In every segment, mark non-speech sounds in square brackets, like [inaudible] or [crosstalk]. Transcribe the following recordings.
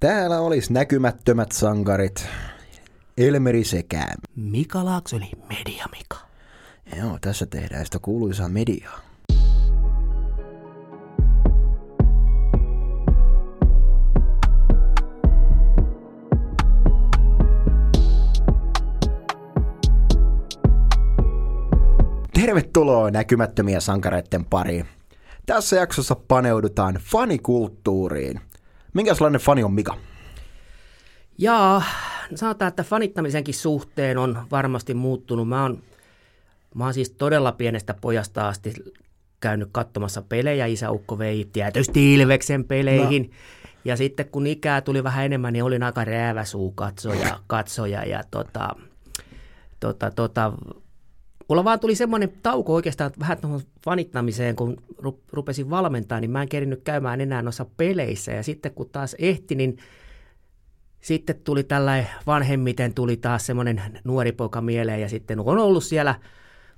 Täällä olisi näkymättömät sankarit. Elmeri sekä. Mika Laaksoli, Media Mika. Joo, tässä tehdään sitä kuuluisaa mediaa. Tervetuloa näkymättömiä sankareiden pariin. Tässä jaksossa paneudutaan fanikulttuuriin. Minkälainen fani on Mika? Jaa, sanotaan, että fanittamisenkin suhteen on varmasti muuttunut. Mä oon, mä oon siis todella pienestä pojasta asti käynyt katsomassa pelejä. Isäukko vei tietysti Ilveksen peleihin. No. Ja sitten kun ikää tuli vähän enemmän, niin olin aika rääväsuu katsoja, katsoja ja tota, tota, tota, Mulla vaan tuli semmoinen tauko oikeastaan vähän tuohon fanittamiseen, kun rupesin valmentaa, niin mä en kerinyt käymään enää noissa peleissä. Ja sitten kun taas ehti, niin sitten tuli tällainen vanhemmiten tuli taas semmoinen nuori poika mieleen ja sitten on ollut siellä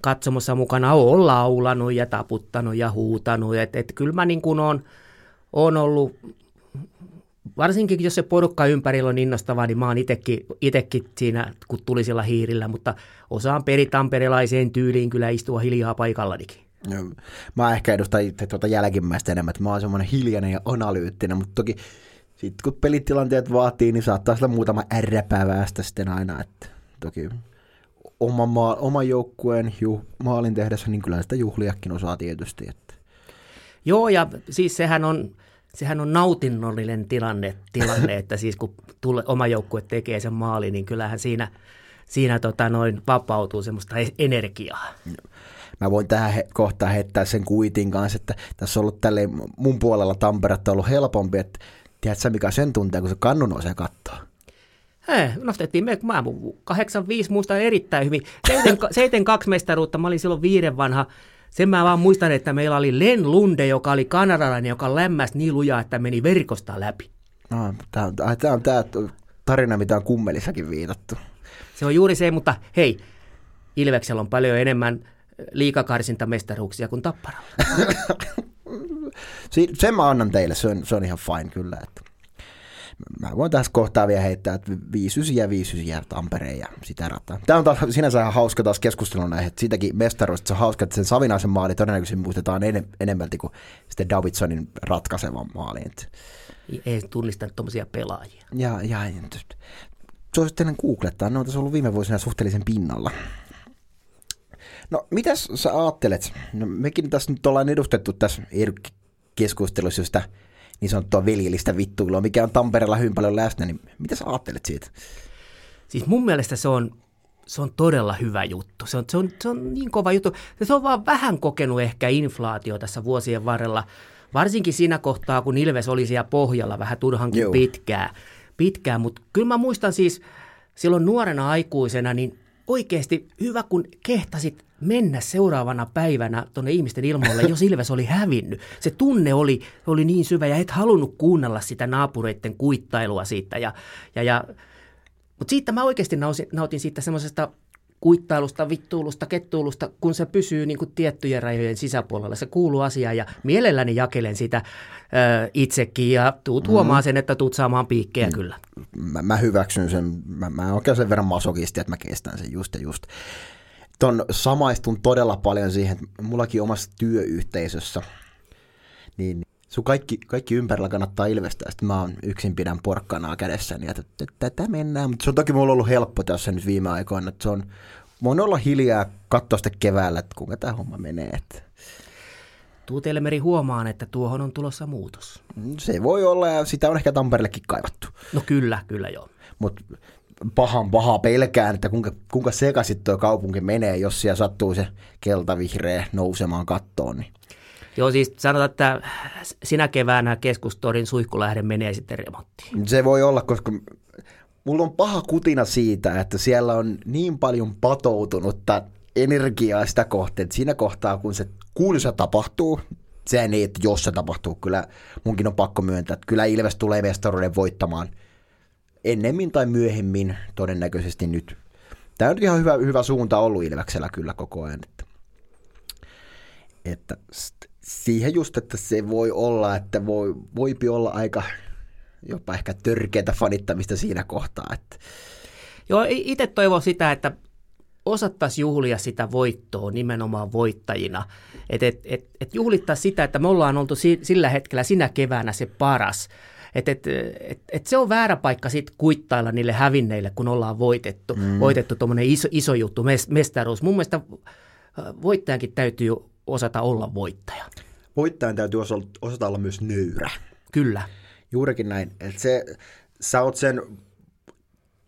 katsomossa mukana, on laulanut ja taputtanut ja huutanut. Että et kyllä mä niin kuin on, on ollut varsinkin jos se porukka ympärillä on innostavaa, niin mä oon itekin, siinä, kun tuli sillä hiirillä, mutta osaan peritamperelaiseen tyyliin kyllä istua hiljaa paikallanikin. Mä ehkä edustan itse tuota jälkimmäistä enemmän, että mä oon semmoinen hiljainen ja analyyttinen, mutta toki sitten kun pelitilanteet vaatii, niin saattaa olla muutama ärräpävästä sitten aina, että toki oma, maa, oma joukkueen juh, maalin tehdessä, niin kyllä sitä juhliakin osaa tietysti. Että. Joo, ja siis sehän on, sehän on nautinnollinen tilanne, tilanne että siis kun tule, oma joukkue tekee sen maali, niin kyllähän siinä, siinä tota noin vapautuu semmoista e-, energiaa. Mä voin tähän he, kohtaan heittää sen kuitin kanssa, että tässä on ollut tälle mun puolella Tamperetta ollut helpompi, että tiedätkö mikä sen tuntee, kun se kannu nousee kattoa? Hei, nostettiin me, mä 85 muistan erittäin hyvin. 72 mestaruutta, mä olin silloin viiden vanha sen mä vaan muistan, että meillä oli Len Lunde, joka oli kanadalainen, joka lämmäs niin lujaa, että meni verkosta läpi. No, tämä on tämä tarina, mitä on kummelissakin viitattu. Se on juuri se, mutta hei, Ilveksellä on paljon enemmän liikakarsintamestaruuksia kuin Tapparalla. [laughs] sen mä annan teille, se on, se on ihan fine kyllä. Että mä voin tässä kohtaa vielä heittää, että 5 ja 5 ja Tampereen ja sitä rataa. Tämä on taas sinänsä ihan hauska taas keskustelun aihe, että siitäkin mestaruudesta se on hauska, että sen Savinaisen maali todennäköisesti muistetaan en, enemmälti kuin sitten Davidsonin ratkaisevan maalin. Ei tunnista tuommoisia pelaajia. Ja, ja suosittelen googlettaa, ne on tässä ollut viime vuosina suhteellisen pinnalla. No, mitäs sä ajattelet? No, mekin tässä nyt ollaan edustettu tässä keskustelussa sitä niin sanottua veljellistä vittuilua, mikä on Tampereella hyvin paljon läsnä, niin mitä sä ajattelet siitä? Siis mun mielestä se on, se on todella hyvä juttu. Se on, se, on, se on niin kova juttu. Se on vaan vähän kokenut ehkä inflaatio tässä vuosien varrella, varsinkin siinä kohtaa, kun Ilves oli siellä pohjalla vähän turhankin Joo. pitkään. pitkään. Mutta kyllä mä muistan siis silloin nuorena aikuisena, niin oikeasti hyvä, kun kehtasit mennä seuraavana päivänä tuonne ihmisten ilmoille, jos Ilves oli hävinnyt. Se tunne oli, oli niin syvä ja et halunnut kuunnella sitä naapureiden kuittailua siitä. Ja, ja, ja, mutta siitä mä oikeasti nautin, nautin siitä semmoisesta kuittailusta, vittuulusta, kettuulusta, kun se pysyy niin kuin tiettyjen rajojen sisäpuolella. Se kuuluu asiaan ja mielelläni jakelen sitä ö, itsekin ja tuut mm. huomaa sen, että tuut saamaan piikkejä mm. kyllä. Mä, mä hyväksyn sen, mä, mä oikein sen verran masokisti, että mä kestän sen just ja just. Ton samaistun todella paljon siihen, että mullakin omassa työyhteisössä, niin sun kaikki, kaikki ympärillä kannattaa ilvestää, sitten mä oon yksin pidän porkkanaa kädessäni, että tätä mennään, mutta se on toki mulla ollut helppo tässä nyt viime aikoina, että se on, voin olla hiljaa katsoa sitä keväällä, että kuinka tämä homma menee. Että. Tuutelemeri huomaan, että tuohon on tulossa muutos. Se voi olla ja sitä on ehkä Tampereellekin kaivattu. No kyllä, kyllä joo. Mutta pahan paha pelkään, että kuinka, kuinka sekaisin tuo kaupunki menee, jos siellä sattuu se keltavihreä nousemaan kattoon. Niin. Joo, siis sanotaan, että sinä keväänä keskustorin suihkulähde menee sitten remonttiin. Se voi olla, koska mulla on paha kutina siitä, että siellä on niin paljon patoutunutta energiaa sitä kohtaa, että siinä kohtaa, kun se kuuluisa tapahtuu, se ei, että jos se tapahtuu, kyllä munkin on pakko myöntää, että kyllä Ilves tulee mestaruuden voittamaan – ennemmin tai myöhemmin todennäköisesti nyt. Tämä on ihan hyvä, hyvä suunta ollut Ilveksellä kyllä koko ajan. Että, että siihen just, että se voi olla, että voi, voipi olla aika jopa ehkä törkeätä fanittamista siinä kohtaa. Että. Joo, itse toivon sitä, että osattaisiin juhlia sitä voittoa nimenomaan voittajina. Että et, et, et juhlittaisiin sitä, että me ollaan oltu si, sillä hetkellä sinä keväänä se paras. Että et, et, et se on väärä paikka sitten kuittailla niille hävinneille, kun ollaan voitettu. Mm. Voitettu tuommoinen iso, iso juttu, mestaruus. Mun mielestä äh, voittajankin täytyy osata olla voittaja. Voittajan täytyy osata olla myös nöyrä. Kyllä. Juurikin näin. Että se, sä oot sen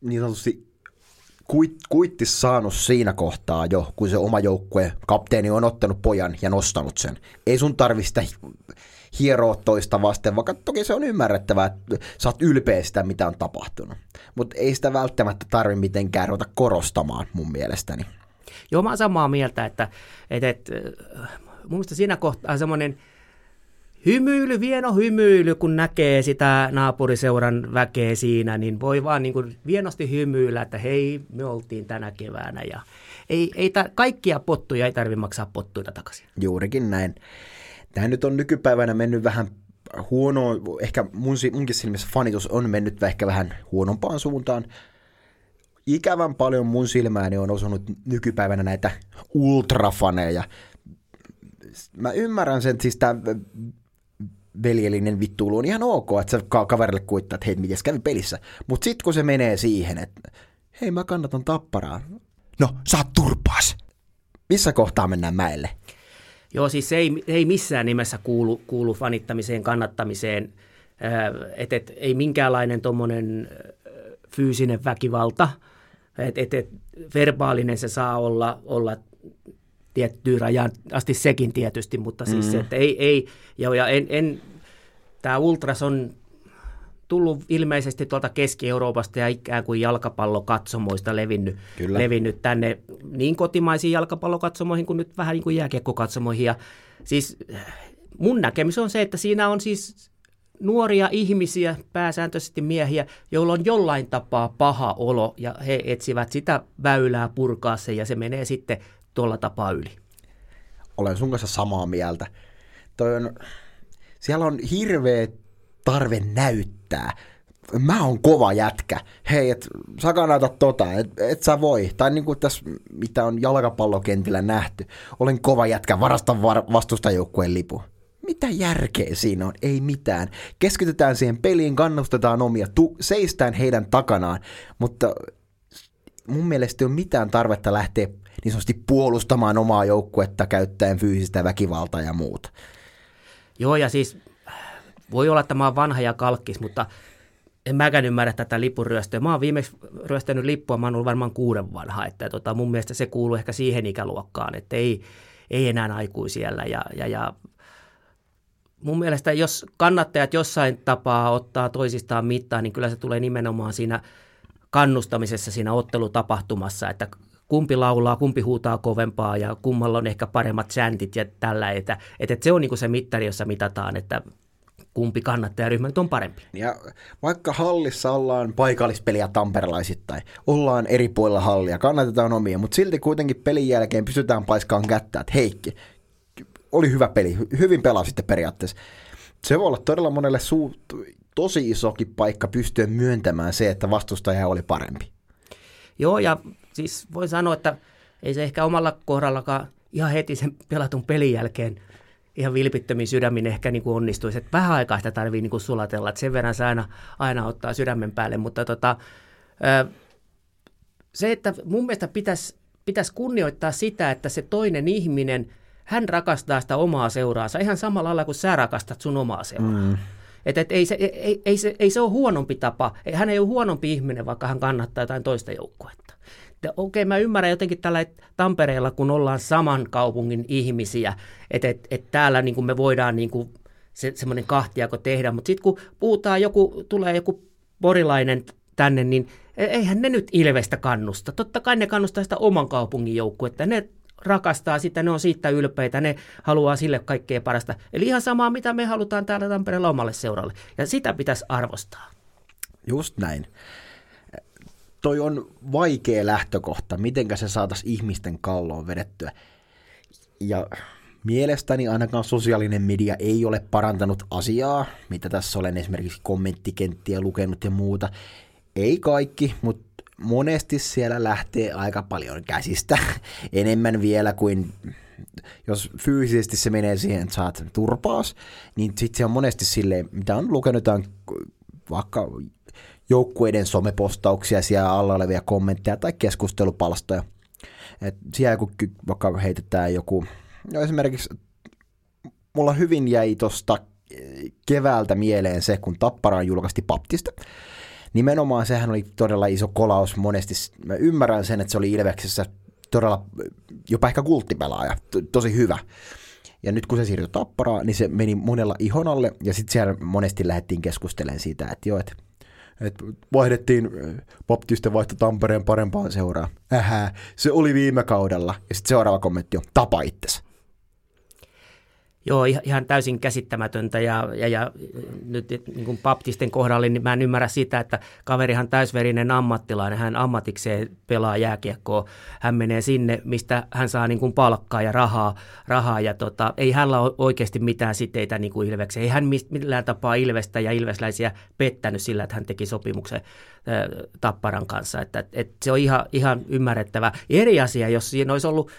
niin sanotusti kuit, kuitti saanut siinä kohtaa jo, kun se oma joukkue, kapteeni on ottanut pojan ja nostanut sen. Ei sun tarvi sitä hieroa toista vasten, vaikka toki se on ymmärrettävää, että sä oot ylpeä sitä, mitä on tapahtunut. Mutta ei sitä välttämättä tarvi mitenkään ruveta korostamaan mun mielestäni. Joo, mä oon samaa mieltä, että, että, että mun mielestä siinä kohtaa semmoinen – hymyily, vieno hymyily, kun näkee sitä naapuriseuran väkeä siinä, niin voi vaan niin kuin vienosti hymyillä, että hei, me oltiin tänä keväänä ja ei, ei ta- kaikkia pottuja ei tarvitse maksaa pottuina takaisin. Juurikin näin. Tämä nyt on nykypäivänä mennyt vähän huono, ehkä mun, munkin silmissä fanitus on mennyt ehkä vähän huonompaan suuntaan. Ikävän paljon mun silmääni on osunut nykypäivänä näitä ultrafaneja. Mä ymmärrän sen, siis tämä veljellinen vittuulu on ihan ok, että sä kaverille kuittaa, että hei, miten kävi pelissä. Mutta sitten kun se menee siihen, että hei, mä kannatan tapparaa. No, saat turpaas. Missä kohtaa mennään mäelle? Joo, siis se ei, ei missään nimessä kuulu, kuulu fanittamiseen, kannattamiseen. Että et, ei minkäänlainen tuommoinen fyysinen väkivalta. Että et, et, verbaalinen se saa olla, olla tiettyyn rajaan asti sekin tietysti, mutta siis mm. se, että ei, ei ja, ja en, en tämä Ultras on tullut ilmeisesti tuolta Keski-Euroopasta ja ikään kuin jalkapallokatsomoista levinnyt, levinnyt tänne niin kotimaisiin jalkapallokatsomoihin kuin nyt vähän niin kuin jääkiekkokatsomoihin. Ja siis mun näkemys on se, että siinä on siis nuoria ihmisiä, pääsääntöisesti miehiä, joilla on jollain tapaa paha olo ja he etsivät sitä väylää purkaa se ja se menee sitten tuolla tapaa yli. Olen sun kanssa samaa mieltä. Toi on, siellä on hirveä tarve näyttää. Mä oon kova jätkä. Hei, et sä kannata tota, et, et sä voi. Tai niin kuin tässä, mitä on jalkapallokentillä nähty. Olen kova jätkä, varastan var, vastustajoukkueen lipu. Mitä järkeä siinä on? Ei mitään. Keskitytään siihen peliin, kannustetaan omia, tu- seistään heidän takanaan, mutta mun mielestä ei ole mitään tarvetta lähteä niin sanotusti puolustamaan omaa joukkuetta käyttäen fyysistä väkivaltaa ja muuta. Joo, ja siis voi olla, että mä oon vanha ja kalkkis, mutta en mäkään ymmärrä tätä lipuryöstöä. Mä oon viimeksi ryöstänyt lippua, mä oon ollut varmaan kuuden vanha, että tota, mun mielestä se kuuluu ehkä siihen ikäluokkaan, että ei, ei enää aikuisiellä ja, ja, ja mun mielestä jos kannattajat jossain tapaa ottaa toisistaan mittaa, niin kyllä se tulee nimenomaan siinä kannustamisessa siinä ottelutapahtumassa, että kumpi laulaa, kumpi huutaa kovempaa ja kummalla on ehkä paremmat chantit ja tällä. Että, että se on niin kuin se mittari, jossa mitataan, että kumpi kannattajaryhmä nyt on parempi. Ja vaikka hallissa ollaan paikallispeliä tamperelaisittain, ollaan eri puolilla hallia, kannatetaan omia, mutta silti kuitenkin pelin jälkeen pystytään paiskaan kättä, että Heikki, oli hyvä peli, hyvin pelasitte periaatteessa. Se voi olla todella monelle suu, tosi isokin paikka pystyä myöntämään se, että vastustaja oli parempi. Joo, ja siis voin sanoa, että ei se ehkä omalla kohdallakaan ihan heti sen pelatun pelin jälkeen ihan vilpittömin sydämin ehkä niin kuin onnistuisi. Että vähän aikaa sitä tarvii niin kuin sulatella, että sen verran se aina, aina ottaa sydämen päälle. Mutta tota, se, että mun mielestä pitäisi, pitäisi kunnioittaa sitä, että se toinen ihminen, hän rakastaa sitä omaa seuraansa ihan samalla lailla kuin sä rakastat sun omaa seuraa. Mm. Että et ei, se, ei, ei, se, ei se ole huonompi tapa. Hän ei ole huonompi ihminen, vaikka hän kannattaa jotain toista joukkuetta. Okei, mä ymmärrän jotenkin tällä Tampereella, kun ollaan saman kaupungin ihmisiä, että et, et täällä niin kuin me voidaan niin kuin se, semmoinen kahtiako tehdä, mutta sitten kun puhutaan, joku, tulee joku porilainen tänne, niin e, eihän ne nyt Ilvestä kannusta. Totta kai ne kannustaa sitä oman kaupungin joukkuetta. Ne rakastaa sitä, ne on siitä ylpeitä, ne haluaa sille kaikkea parasta. Eli ihan samaa, mitä me halutaan täällä Tampereella omalle seuralle. Ja sitä pitäisi arvostaa. Just näin. Toi on vaikea lähtökohta, mitenkä se saataisiin ihmisten kalloon vedettyä. Ja mielestäni ainakaan sosiaalinen media ei ole parantanut asiaa, mitä tässä olen esimerkiksi kommenttikenttiä lukenut ja muuta. Ei kaikki, mutta monesti siellä lähtee aika paljon käsistä. [laughs] Enemmän vielä kuin jos fyysisesti se menee siihen, että saat turpaas, niin sitten se on monesti silleen, mitä on lukenut vaikka joukkueiden somepostauksia, siellä alla olevia kommentteja tai keskustelupalstoja. Et siellä kun vaikka heitetään joku, no esimerkiksi mulla hyvin jäi tuosta keväältä mieleen se, kun Tapparaan julkaisti Baptista. Nimenomaan sehän oli todella iso kolaus monesti. Mä ymmärrän sen, että se oli Ilveksessä todella jopa ehkä kulttipelaaja, tosi hyvä. Ja nyt kun se siirtyi Tapparaan, niin se meni monella ihon alle, ja sitten siellä monesti lähdettiin keskustelemaan siitä, että joo, että et vaihdettiin, Baptiste vaihto Tampereen parempaan seuraan. Ähä, se oli viime kaudella. Ja sitten seuraava kommentti on, tapa itsesi. Joo, ihan täysin käsittämätöntä ja, ja, ja nyt niin kuin baptisten kohdalla, niin mä en ymmärrä sitä, että kaverihan täysverinen ammattilainen, hän ammatikseen pelaa jääkiekkoa, hän menee sinne, mistä hän saa niin kuin palkkaa ja rahaa, rahaa ja tota, ei hänellä ole oikeasti mitään siteitä niin kuin Ilvekseen. Ei hän millään tapaa Ilvestä ja Ilvesläisiä pettänyt sillä, että hän teki sopimuksen Tapparan kanssa, että, että se on ihan, ihan ymmärrettävä. Eri asia, jos siinä olisi ollut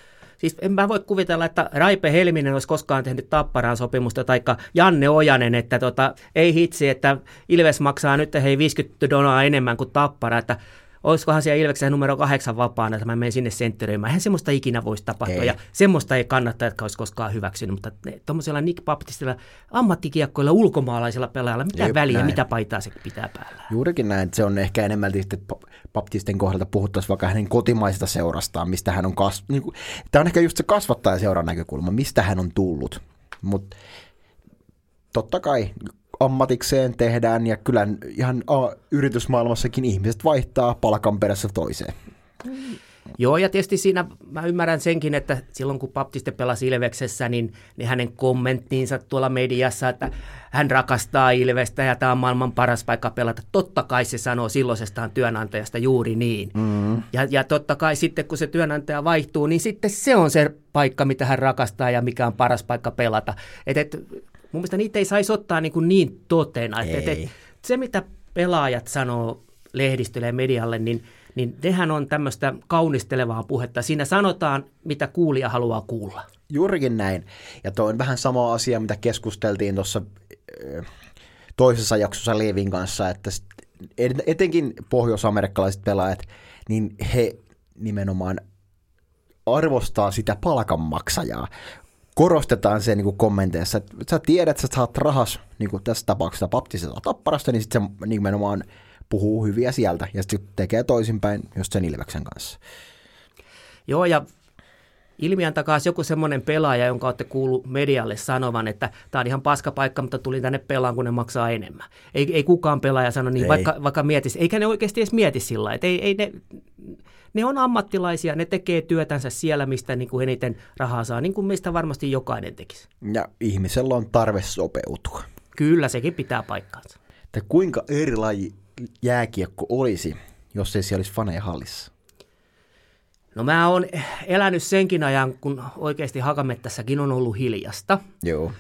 Siis en mä voi kuvitella, että Raipe Helminen olisi koskaan tehnyt Tapparaan sopimusta, tai Janne Ojanen, että tota, ei hitsi, että Ilves maksaa nyt hei 50 donaa enemmän kuin Tappara, että olisikohan siellä Ilveksen numero kahdeksan vapaana, että mä menen sinne sentteröimään. Eihän semmoista ikinä voisi tapahtua, ei. ja semmoista ei kannata, että olisi koskaan hyväksynyt, mutta tuommoisella Nick Baptistilla, ammattikiekkoilla, ulkomaalaisilla pelaajilla, mitä Jep, väliä, näin. mitä paitaa se pitää päällä. Juurikin näin, että se on ehkä enemmän että Baptisten kohdalta puhuttaisiin vaikka hänen kotimaisesta seurastaan, mistä hän on kas... Niin kuin, tämä on ehkä just se kasvattaja seuran näkökulma, mistä hän on tullut. Mutta totta kai ammatikseen tehdään ja kyllä ihan yritysmaailmassakin ihmiset vaihtaa palkan perässä toiseen. Joo, ja tietysti siinä mä ymmärrän senkin, että silloin kun Baptiste pelasi Ilveksessä, niin, niin hänen kommenttiinsa tuolla mediassa, että hän rakastaa Ilvestä ja tämä on maailman paras paikka pelata. Totta kai se sanoo silloisestaan työnantajasta juuri niin. Mm. Ja, ja totta kai sitten kun se työnantaja vaihtuu, niin sitten se on se paikka, mitä hän rakastaa ja mikä on paras paikka pelata. Et, et, mun mielestä niitä ei saisi ottaa niin, kuin niin totena. Et, et, et, se, mitä pelaajat sanoo lehdistölle ja medialle, niin, niin nehän on tämmöistä kaunistelevaa puhetta. Siinä sanotaan, mitä kuulija haluaa kuulla. Juurikin näin. Ja tuo on vähän sama asia, mitä keskusteltiin tuossa toisessa jaksossa Levin kanssa, että etenkin pohjoisamerikkalaiset pelaajat, niin he nimenomaan arvostaa sitä palkanmaksajaa korostetaan se niin kuin kommenteissa, että sä tiedät, että sä saat rahas, niin kuin tässä tapauksessa baptisesta tapparasta, niin sitten se nimenomaan puhuu hyviä sieltä ja sitten tekee toisinpäin just sen Ilveksen kanssa. Joo, ja ilmiön takaa joku semmoinen pelaaja, jonka olette kuullut medialle sanovan, että tämä on ihan paska paikka, mutta tuli tänne pelaan, kun ne maksaa enemmän. Ei, ei kukaan pelaaja sano niin, ei. vaikka, vaikka mietisi, eikä ne oikeasti edes mieti sillä että ei, ei ne, ne on ammattilaisia, ne tekee työtänsä siellä, mistä niin kuin eniten rahaa saa, niin kuin mistä varmasti jokainen tekisi. Ja ihmisellä on tarve sopeutua. Kyllä, sekin pitää paikkaansa. Että kuinka eri laji jääkiekko olisi, jos ei siellä olisi faneja hallissa? No mä oon elänyt senkin ajan, kun oikeasti Hakamettässäkin on ollut hiljasta. Joo.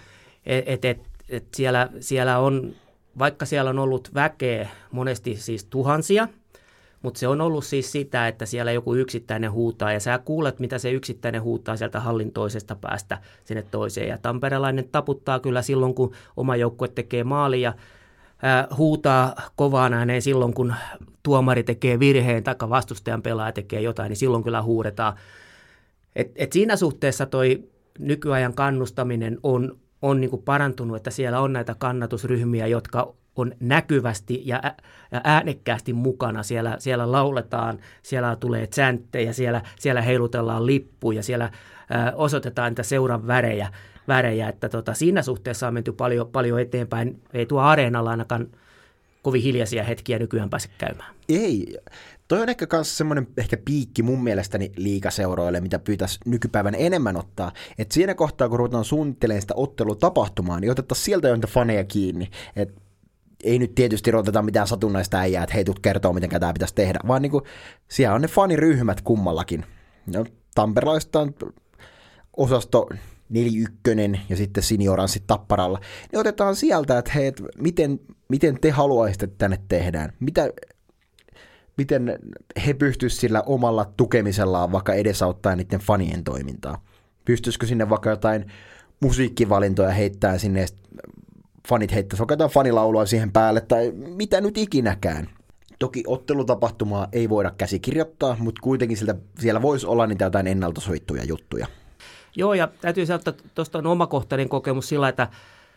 Et, et, et, et siellä, siellä on, vaikka siellä on ollut väkeä monesti siis tuhansia – mutta se on ollut siis sitä, että siellä joku yksittäinen huutaa ja sä kuulet, mitä se yksittäinen huutaa sieltä hallin toisesta päästä sinne toiseen. Ja tamperelainen taputtaa kyllä silloin, kun oma joukkue tekee maalia, äh, huutaa kovaan ääneen silloin, kun tuomari tekee virheen tai vastustajan pelaaja tekee jotain, niin silloin kyllä huudetaan. Et, et siinä suhteessa toi nykyajan kannustaminen on, on niin kuin parantunut, että siellä on näitä kannatusryhmiä, jotka on näkyvästi ja, äänekkäästi mukana. Siellä, siellä lauletaan, siellä tulee tsänttejä, siellä, siellä heilutellaan lippuja, siellä osoitetaan niitä seuran värejä, värejä että tota, siinä suhteessa on menty paljon, paljon eteenpäin. Ei tuo areenalla ainakaan kovin hiljaisia hetkiä nykyään pääse käymään. Ei. Toi on ehkä myös semmoinen ehkä piikki mun mielestäni liikaseuroille, mitä pyytäisi nykypäivän enemmän ottaa. Että siinä kohtaa, kun ruvetaan suunnittelemaan sitä ottelutapahtumaa, niin otettaisiin sieltä jo faneja kiinni. Että ei nyt tietysti roteta mitään satunnaista äijää, että hei, tut kertoo, miten tämä pitäisi tehdä, vaan niin kuin, siellä on ne faniryhmät kummallakin. No, Tamperelaista on osasto ykkönen ja sitten sinioranssi tapparalla, niin otetaan sieltä, että hei, et miten, miten te haluaisitte, että tänne tehdään. Mitä, miten he pystyisivät sillä omalla tukemisellaan vaikka edesauttaa niiden fanien toimintaa. Pystyisikö sinne vaikka jotain musiikkivalintoja heittää sinne, fanit heittäisi vaikka jotain fanilaulua siihen päälle tai mitä nyt ikinäkään. Toki ottelutapahtumaa ei voida käsikirjoittaa, mutta kuitenkin siltä, siellä voisi olla niitä jotain ennalta sovittuja juttuja. Joo, ja täytyy sanoa, että tuosta on omakohtainen kokemus sillä, että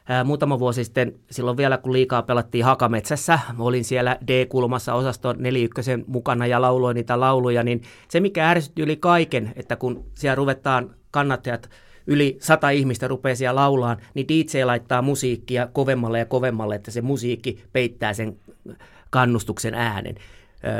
ää, muutama vuosi sitten, silloin vielä kun liikaa pelattiin Hakametsässä, olin siellä D-kulmassa osaston 41 mukana ja lauloin niitä lauluja, niin se mikä ärsytti yli kaiken, että kun siellä ruvetaan kannattajat yli sata ihmistä rupeaa siellä laulaan, niin DJ laittaa musiikkia kovemmalle ja kovemmalle, että se musiikki peittää sen kannustuksen äänen.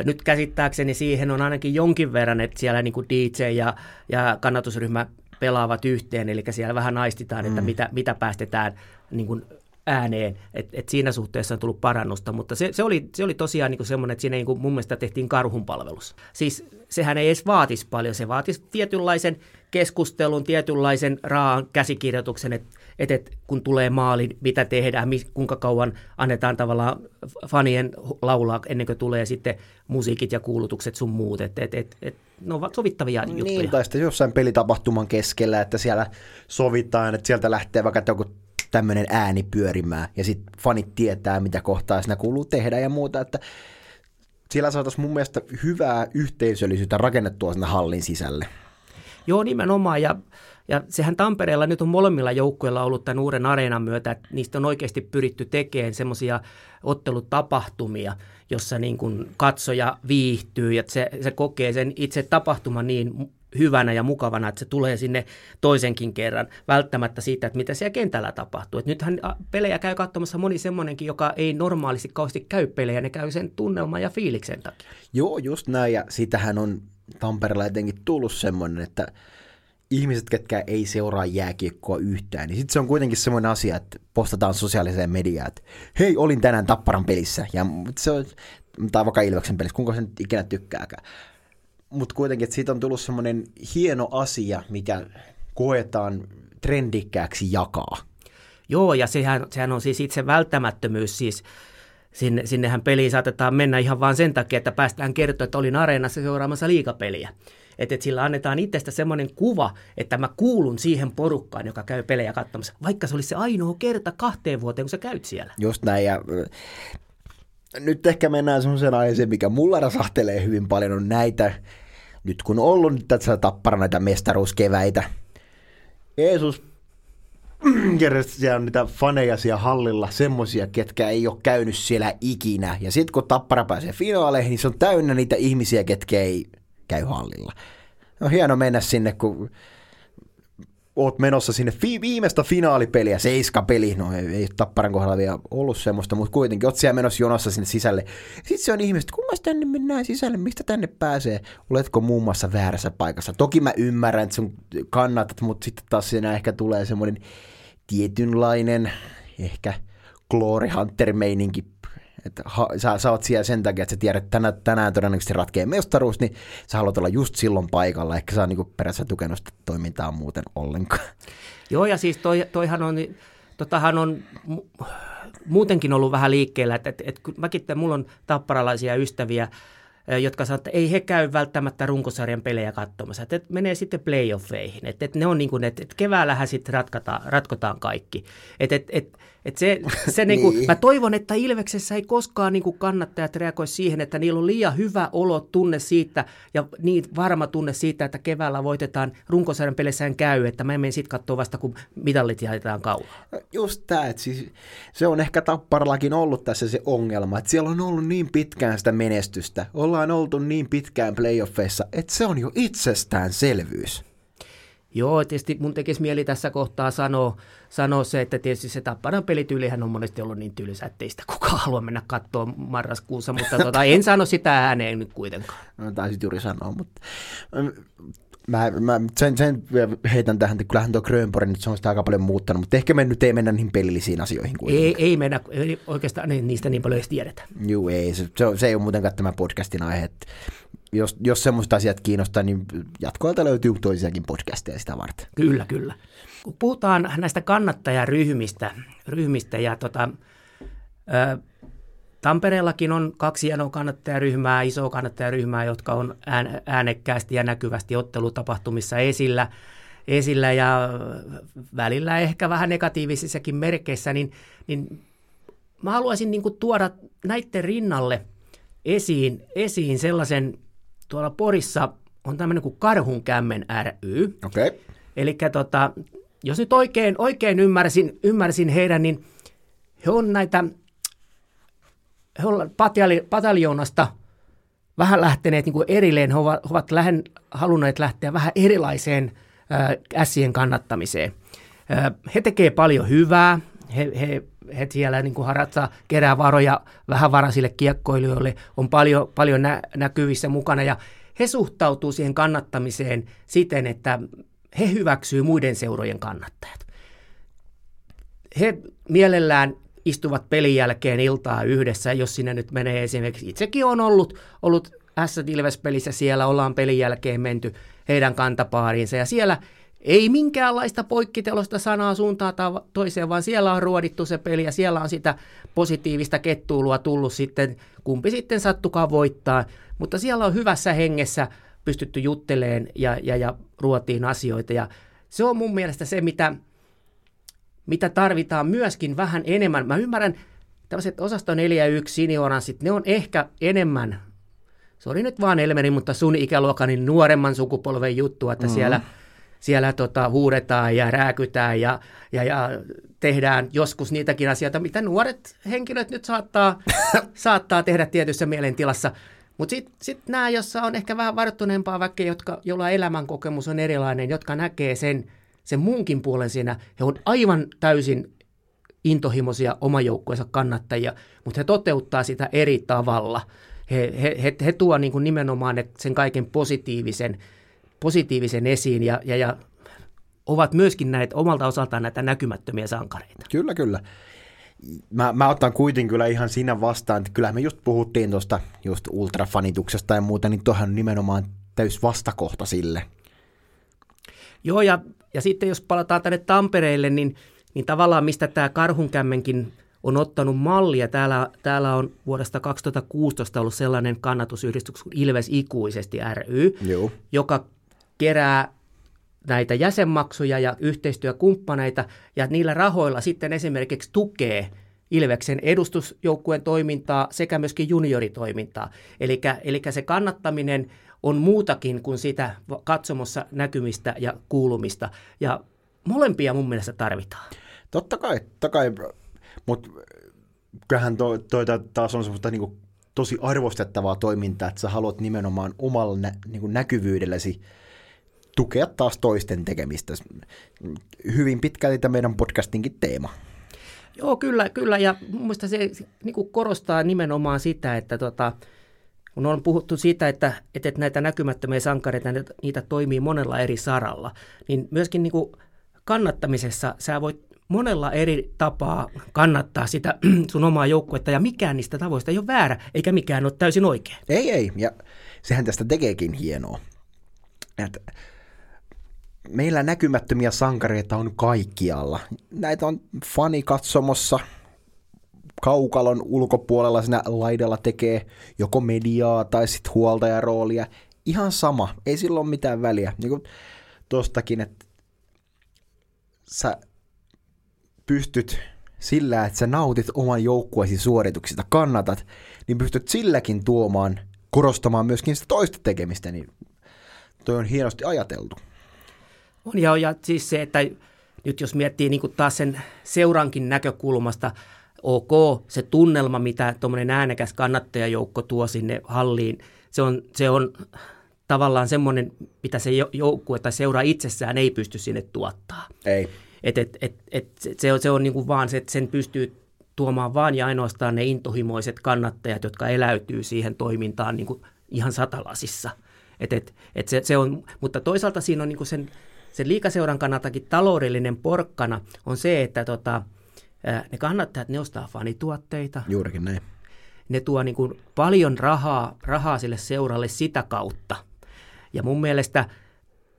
Nyt käsittääkseni siihen on ainakin jonkin verran, että siellä niin kuin DJ ja, ja kannatusryhmä pelaavat yhteen, eli siellä vähän aistitaan, että mm. mitä, mitä päästetään niin kuin ääneen, että et siinä suhteessa on tullut parannusta, mutta se, se, oli, se oli tosiaan niin semmoinen, että siinä niin kuin mun mielestä tehtiin karhunpalvelus. Siis sehän ei edes vaatisi paljon, se vaatisi tietynlaisen keskustelun, tietynlaisen raan käsikirjoituksen, että et, et, kun tulee maali, mitä tehdään, mis, kuinka kauan annetaan tavallaan fanien laulaa ennen kuin tulee sitten musiikit ja kuulutukset sun muut, että et, et, et, ne ovat sovittavia niin, juttuja. Niin, tai sitten jossain pelitapahtuman keskellä, että siellä sovitaan, että sieltä lähtee vaikka joku tämmöinen ääni pyörimään, ja sitten fanit tietää, mitä kohtaa siinä kuuluu tehdä ja muuta, että siellä saataisiin mun mielestä hyvää yhteisöllisyyttä rakennettua sinne hallin sisälle. Joo, nimenomaan, ja, ja sehän Tampereella nyt on molemmilla joukkueilla ollut tämän uuden areenan myötä, että niistä on oikeasti pyritty tekemään semmoisia ottelutapahtumia, jossa niin kuin katsoja viihtyy ja se, se kokee sen itse tapahtuman niin hyvänä ja mukavana, että se tulee sinne toisenkin kerran, välttämättä siitä, että mitä siellä kentällä tapahtuu. Et nythän pelejä käy katsomassa moni semmoinenkin, joka ei normaalisti kauheasti käy pelejä, ne käy sen tunnelman ja fiiliksen takia. Joo, just näin, ja sitähän on Tampereella etenkin tullut semmoinen, että ihmiset, ketkä ei seuraa jääkiekkoa yhtään, niin sitten se on kuitenkin semmoinen asia, että postataan sosiaaliseen mediaan, että hei, olin tänään Tapparan pelissä, ja se on, tai vaikka Ilveksen pelissä, kuinka sen ikinä tykkääkään. Mutta kuitenkin, että siitä on tullut semmoinen hieno asia, mikä koetaan trendikkääksi jakaa. Joo, ja sehän, sehän on siis itse välttämättömyys, siis sinne, sinnehän peliin saatetaan mennä ihan vain sen takia, että päästään kertoa, että olin areenassa seuraamassa liikapeliä. Että et sillä annetaan itsestä semmoinen kuva, että mä kuulun siihen porukkaan, joka käy pelejä katsomassa, vaikka se olisi se ainoa kerta kahteen vuoteen, kun sä käyt siellä. Just näin, ja nyt ehkä mennään semmoiseen aiheeseen, mikä mulla rasahtelee hyvin paljon, on näitä nyt kun on ollut tässä tappara näitä mestaruuskeväitä, Jeesus [clears throat] on niitä faneja siellä hallilla, semmosia, ketkä ei ole käynyt siellä ikinä. Ja sitten kun Tappara pääsee finaaleihin, niin se on täynnä niitä ihmisiä, ketkä ei käy hallilla. On hieno mennä sinne, kun oot menossa sinne fi- viimeistä finaalipeliä, seiska-peli, no ei, ei Tapparan kohdalla vielä ollut semmoista, mutta kuitenkin oot siellä menossa jonossa sinne sisälle. Sitten se on ihmiset, kun mä tänne mennään sisälle, mistä tänne pääsee? Oletko muun muassa väärässä paikassa? Toki mä ymmärrän, että sun kannatat, mutta sitten taas siinä ehkä tulee semmoinen tietynlainen ehkä Glory Hunter-meininki että ha, sä, sä oot siellä sen takia, että sä tiedät, että tänään, tänään todennäköisesti ratkee mestaruus, niin sä haluat olla just silloin paikalla, ehkä sä oot niin perässä tukenut sitä toimintaa muuten ollenkaan. Joo, ja siis toi, toihan on, totahan on muutenkin ollut vähän liikkeellä, että, että, että mäkin, mulla on tapparalaisia ystäviä, jotka sanoo, että ei he käy välttämättä runkosarjan pelejä katsomassa, että, että menee sitten playoffeihin, että, että ne on niin kuin, että, että keväällähän sitten ratkotaan, ratkotaan kaikki, että, että, että et se, se niinku, niin. Mä toivon, että Ilveksessä ei koskaan niinku kannattajat reagoi siihen, että niillä on liian hyvä olo, tunne siitä ja niin varma tunne siitä, että keväällä voitetaan runkosarjan pelissään käy, että mä menen sitten katsoa vasta, kun mitallit jaetaan kauan. Just tämä, että siis se on ehkä Tapparallakin ollut tässä se ongelma, että siellä on ollut niin pitkään sitä menestystä, ollaan oltu niin pitkään playoffeissa, että se on jo itsestäänselvyys. Joo, tietysti mun tekisi mieli tässä kohtaa sanoa, sanoa se, että tietysti se Tapparan pelityylihän on monesti ollut niin tylsä, että ei sitä kukaan halua mennä katsoa marraskuussa, mutta tota, en sano sitä ääneen nyt kuitenkaan. No, taisit juuri sanoa, mutta ähm, mä, mä sen, sen heitän tähän, että kyllähän tuo Grönborg nyt se on sitä aika paljon muuttanut, mutta ehkä me nyt ei mennä niihin pelillisiin asioihin kuitenkaan. Ei, ei mennä, ei oikeastaan niistä niin paljon edes tiedetä. Joo, ei, se, se, se ei ole muutenkaan tämä podcastin aihe, että jos, jos semmoiset asiat kiinnostaa, niin jatkoilta löytyy toisiakin podcasteja sitä varten. Kyllä, kyllä. Kun puhutaan näistä kannattajaryhmistä ryhmistä ja tota, ö, Tampereellakin on kaksi hienoa kannattajaryhmää, isoa kannattajaryhmää, jotka on äänekkäästi ja näkyvästi ottelutapahtumissa esillä, esillä ja välillä ehkä vähän negatiivisissakin merkeissä, niin, niin mä haluaisin niin tuoda näiden rinnalle esiin, esiin sellaisen, tuolla Porissa on tämmöinen kuin Karhunkämmen ry. Okay. Eli tota, jos nyt oikein, oikein ymmärsin, ymmärsin heidän, niin he on näitä he ovat pataljoonasta vähän lähteneet niin kuin erilleen, he ovat, he ovat lähen, halunneet lähteä vähän erilaiseen äh, ässien kannattamiseen. Äh, he tekevät paljon hyvää, he, he, he siellä niin kuin harrastaa, kerää varoja vähävaraisille kiekkoilijoille, on paljon, paljon nä, näkyvissä mukana ja he suhtautuu siihen kannattamiseen siten, että he hyväksyy muiden seurojen kannattajat. He mielellään istuvat pelin jälkeen iltaa yhdessä, jos sinne nyt menee esimerkiksi. Itsekin on ollut, ollut S-Ilves-pelissä, siellä ollaan pelin jälkeen menty heidän kantapaariinsa ja siellä ei minkäänlaista poikkitelosta sanaa suuntaan tai toiseen, vaan siellä on ruodittu se peli ja siellä on sitä positiivista kettuulua tullut sitten, kumpi sitten sattukaan voittaa. Mutta siellä on hyvässä hengessä pystytty jutteleen ja, ja, ja ruotiin asioita ja se on mun mielestä se, mitä, mitä tarvitaan myöskin vähän enemmän. Mä ymmärrän, tämmöiset osasto 4 ja 1 sinioranssit, ne on ehkä enemmän, se oli nyt vaan Elmeri, mutta sun ikäluokan niin nuoremman sukupolven juttu, että mm-hmm. siellä, siellä tota, huudetaan ja rääkytään ja, ja, ja tehdään joskus niitäkin asioita, mitä nuoret henkilöt nyt saattaa, [laughs] saattaa tehdä tietyssä mielentilassa. Mutta sitten sit nämä, joissa on ehkä vähän varttuneempaa väkeä, jotka, jolla elämänkokemus on erilainen, jotka näkee sen, sen muunkin puolen siinä. He on aivan täysin intohimoisia oman joukkueensa kannattajia, mutta he toteuttaa sitä eri tavalla. He, he, he, he tuovat niin kuin nimenomaan sen kaiken positiivisen, positiivisen esiin ja, ja, ja ovat myöskin näitä omalta osaltaan näitä näkymättömiä sankareita. Kyllä, kyllä. Mä, mä otan kuitenkin kyllä ihan siinä vastaan, että kyllähän me just puhuttiin tuosta just ultrafanituksesta ja muuta, niin tuohan nimenomaan täys vastakohta sille. Joo, ja ja sitten jos palataan tänne Tampereelle, niin, niin tavallaan mistä tämä Karhunkämmenkin on ottanut mallia. Täällä, täällä on vuodesta 2016 ollut sellainen kannatusyhdistys kuin Ilves Ikuisesti ry, Joo. joka kerää näitä jäsenmaksuja ja yhteistyökumppaneita, ja niillä rahoilla sitten esimerkiksi tukee Ilveksen edustusjoukkueen toimintaa sekä myöskin junioritoimintaa. Eli se kannattaminen on muutakin kuin sitä katsomossa näkymistä ja kuulumista. Ja molempia mun mielestä tarvitaan. Totta kai, totta kai. mutta kyllähän toi, toi taas on semmoista niin tosi arvostettavaa toimintaa, että sä haluat nimenomaan omalla nä, niin näkyvyydellesi tukea taas toisten tekemistä. Hyvin pitkälti tämä meidän podcastinkin teema. Joo, kyllä, kyllä. Ja mun mielestä se niin korostaa nimenomaan sitä, että tota, kun on puhuttu siitä, että, että näitä näkymättömiä sankareita, niitä toimii monella eri saralla, niin myöskin niin kuin kannattamisessa sä voit monella eri tapaa kannattaa sitä [clears throat] sun omaa joukkuetta, ja mikään niistä tavoista ei ole väärä, eikä mikään ole täysin oikein. Ei, ei, ja sehän tästä tekeekin hienoa. Että meillä näkymättömiä sankareita on kaikkialla. Näitä on fanikatsomossa, kaukalon ulkopuolella siinä laidalla tekee joko mediaa tai sitten huoltajaroolia. Ihan sama, ei sillä ole mitään väliä. Niin kuin tostakin, että sä pystyt sillä, että sä nautit oman joukkueesi suorituksista, kannatat, niin pystyt silläkin tuomaan, korostamaan myöskin sitä toista tekemistä, niin toi on hienosti ajateltu. On ja, ja siis se, että nyt jos miettii niin taas sen seurankin näkökulmasta, ok, se tunnelma, mitä tuommoinen äänekäs kannattajajoukko tuo sinne halliin, se on, se on tavallaan semmoinen, mitä se joukkue tai seura itsessään ei pysty sinne tuottaa. Ei. Et, et, et, et se on, se on niin vaan se, että sen pystyy tuomaan vaan ja ainoastaan ne intohimoiset kannattajat, jotka eläytyy siihen toimintaan niin kuin ihan satalasissa. Et, et, et se, se on, mutta toisaalta siinä on niin sen, sen liikaseuran kannaltakin taloudellinen porkkana on se, että tota, ne kannattajat, ne ostaa fanituotteita. Juurikin näin. ne tuo niin kuin paljon rahaa, rahaa sille seuralle sitä kautta. Ja mun mielestä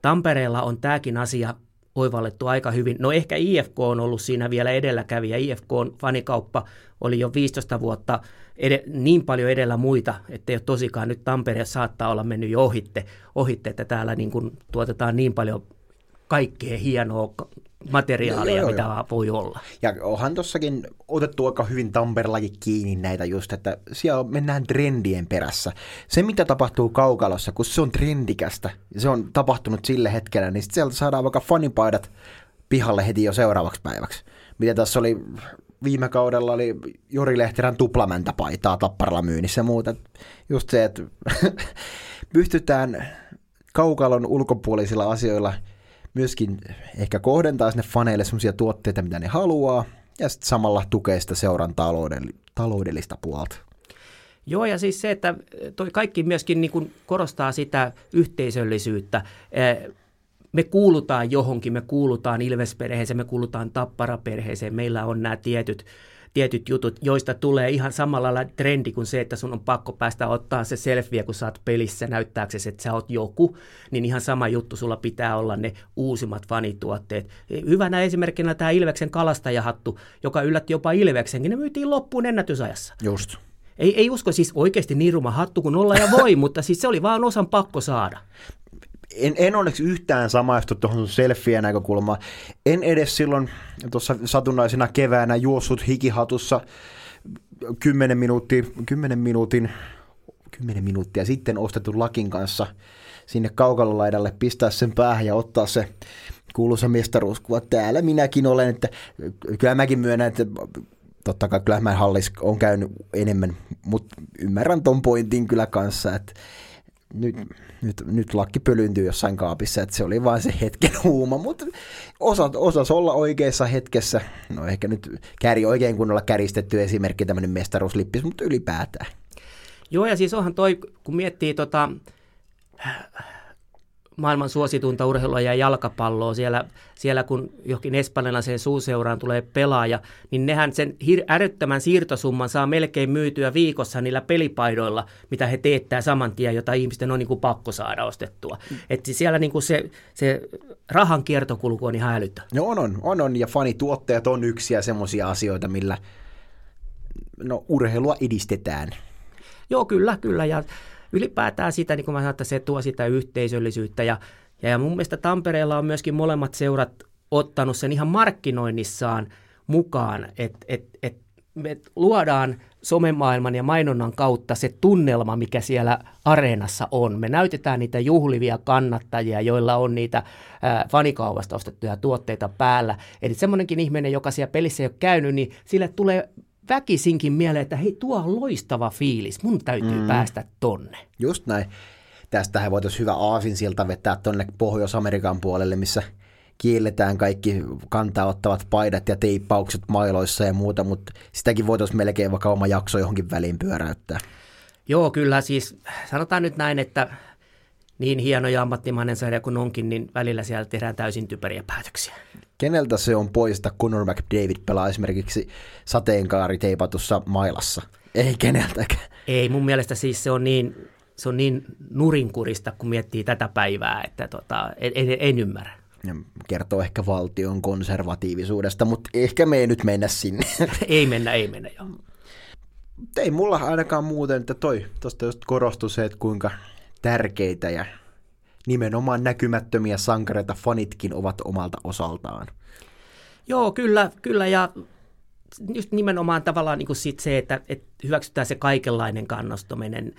Tampereella on tämäkin asia oivallettu aika hyvin. No ehkä IFK on ollut siinä vielä edelläkävijä. IFK on fanikauppa oli jo 15 vuotta ed- niin paljon edellä muita, että ei ole tosikaan nyt Tampere saattaa olla mennyt jo ohitte, ohitte että täällä niin kuin tuotetaan niin paljon kaikkea hienoa materiaalia, joo, mitä joo. voi olla. Ja onhan tuossakin otettu aika hyvin Tampereellakin kiinni näitä just, että siellä mennään trendien perässä. Se, mitä tapahtuu kaukalossa, kun se on trendikästä, se on tapahtunut sille hetkellä, niin sitten sieltä saadaan vaikka fanipaidat pihalle heti jo seuraavaksi päiväksi. Mitä tässä oli viime kaudella oli Jori Lehterän tuplamäntäpaitaa Tapparalla myynnissä ja muuta. Just se, että [laughs] pystytään kaukalon ulkopuolisilla asioilla – myöskin ehkä kohdentaa sinne faneille sellaisia tuotteita, mitä ne haluaa, ja sitten samalla tukee sitä seuran taloudellista puolta. Joo, ja siis se, että toi kaikki myöskin niin kuin korostaa sitä yhteisöllisyyttä. Me kuulutaan johonkin, me kuulutaan Ilvesperheeseen, me kuulutaan Tappara-perheeseen, meillä on nämä tietyt tietyt jutut, joista tulee ihan samalla lailla trendi kuin se, että sun on pakko päästä ottaa se selfie, kun sä oot pelissä näyttääksesi, että sä oot joku, niin ihan sama juttu, sulla pitää olla ne uusimmat fanituotteet. Hyvänä esimerkkinä tämä Ilveksen kalastajahattu, joka yllätti jopa Ilveksenkin, ne myytiin loppuun ennätysajassa. Just. Ei, ei usko siis oikeasti niin ruma hattu kuin olla ja voi, [laughs] mutta siis se oli vaan osan pakko saada en, en onneksi yhtään samaistu tuohon selfien näkökulmaan. En edes silloin tuossa satunnaisena keväänä juossut hikihatussa 10 minuuttia, 10 minuutin, 10 minuuttia sitten ostetun lakin kanssa sinne kaukalolaidalle, pistää sen päähän ja ottaa se kuuluisa mestaruuskuva. Täällä minäkin olen, että kyllä mäkin myönnän, että totta kai kyllä mä hallis on käynyt enemmän, mutta ymmärrän ton pointin kyllä kanssa, että nyt, nyt, nyt lakki pölyyntyy jossain kaapissa, että se oli vain se hetken huuma, mutta osat, osas olla oikeassa hetkessä. No ehkä nyt kääri oikein kunnolla käristetty esimerkki tämmöinen mestaruuslippis, mutta ylipäätään. Joo, ja siis onhan toi, kun miettii tota, maailman suosituinta urheilua ja jalkapalloa. Siellä, siellä kun johonkin espanjalaiseen suuseuraan tulee pelaaja, niin nehän sen hir- älyttömän siirtosumman saa melkein myytyä viikossa niillä pelipaidoilla, mitä he teettää saman tien, jota ihmisten on niin kuin pakko saada ostettua. Mm. Että siellä niin kuin se, se rahan kiertokulku on ihan älyttä. No on, on, on, on ja fanituotteet on yksi ja semmoisia asioita, millä no, urheilua edistetään. Joo, kyllä, kyllä. Ja ylipäätään sitä, niin kuin mä sanoin, että se tuo sitä yhteisöllisyyttä ja, ja, mun mielestä Tampereella on myöskin molemmat seurat ottanut sen ihan markkinoinnissaan mukaan, että et, et me luodaan somemaailman ja mainonnan kautta se tunnelma, mikä siellä areenassa on. Me näytetään niitä juhlivia kannattajia, joilla on niitä ää, fanikaupasta ostettuja tuotteita päällä. Eli semmoinenkin ihminen, joka siellä pelissä ei ole käynyt, niin sille tulee väkisinkin mieleen, että hei, tuo on loistava fiilis, mun täytyy mm. päästä tonne. Just näin. Tästähän voitaisiin hyvä aasinsilta vetää tonne Pohjois-Amerikan puolelle, missä kielletään kaikki kantaa ottavat paidat ja teippaukset mailoissa ja muuta, mutta sitäkin voitaisiin melkein vaikka oma jakso johonkin väliin pyöräyttää. Joo, kyllä siis sanotaan nyt näin, että niin hieno ja ammattimainen sarja kuin onkin, niin välillä siellä tehdään täysin typeriä päätöksiä. Keneltä se on pois, että Conor McDavid pelaa esimerkiksi sateenkaari teipatussa mailassa? Ei keneltäkään. Ei, mun mielestä siis se on niin, se on niin nurinkurista, kun miettii tätä päivää, että tota, en, en, en ymmärrä. Kertoo ehkä valtion konservatiivisuudesta, mutta ehkä me ei nyt mennä sinne. [laughs] ei mennä, ei mennä, joo. Ei mulla ainakaan muuten, että toi, tuosta just korostui se, että kuinka tärkeitä ja nimenomaan näkymättömiä sankareita fanitkin ovat omalta osaltaan. Joo, kyllä, kyllä ja just nimenomaan tavallaan niin kuin sit se, että, että hyväksytään se kaikenlainen kannustaminen.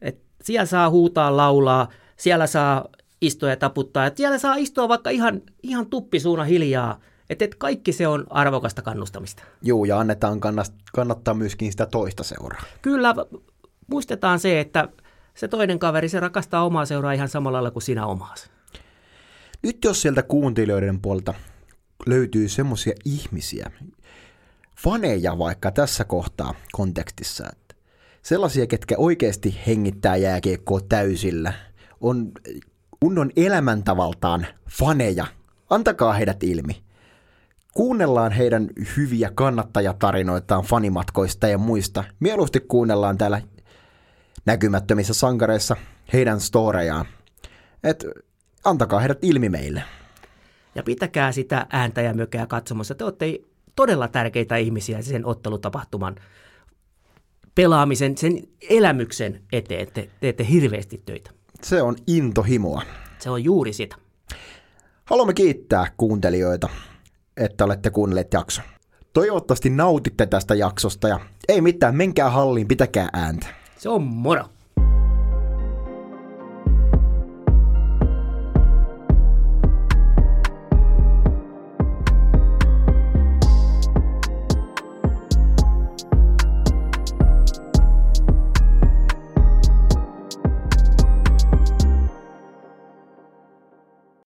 Että siellä saa huutaa, laulaa, siellä saa istua ja taputtaa, että siellä saa istua vaikka ihan, ihan tuppisuuna hiljaa, että, että kaikki se on arvokasta kannustamista. Joo, ja annetaan kannattaa myöskin sitä toista seuraa. Kyllä, muistetaan se, että se toinen kaveri, se rakastaa omaa seuraa ihan samalla lailla kuin sinä omaasi. Nyt jos sieltä kuuntelijoiden puolta löytyy semmoisia ihmisiä, faneja vaikka tässä kohtaa kontekstissa, että sellaisia, ketkä oikeasti hengittää jääkiekkoa täysillä, on kunnon elämäntavaltaan faneja, antakaa heidät ilmi. kuunnellaan heidän hyviä kannattajatarinoitaan fanimatkoista ja muista. Mieluusti kuunnellaan täällä näkymättömissä sankareissa heidän storejaan. Et antakaa heidät ilmi meille. Ja pitäkää sitä ääntä ja mökeä katsomassa. Te olette todella tärkeitä ihmisiä sen ottelutapahtuman pelaamisen, sen elämyksen eteen. Te teette hirveästi töitä. Se on intohimoa. Se on juuri sitä. Haluamme kiittää kuuntelijoita, että olette kuunnelleet jakson. Toivottavasti nautitte tästä jaksosta ja ei mitään, menkää halliin, pitäkää ääntä. Se on moro.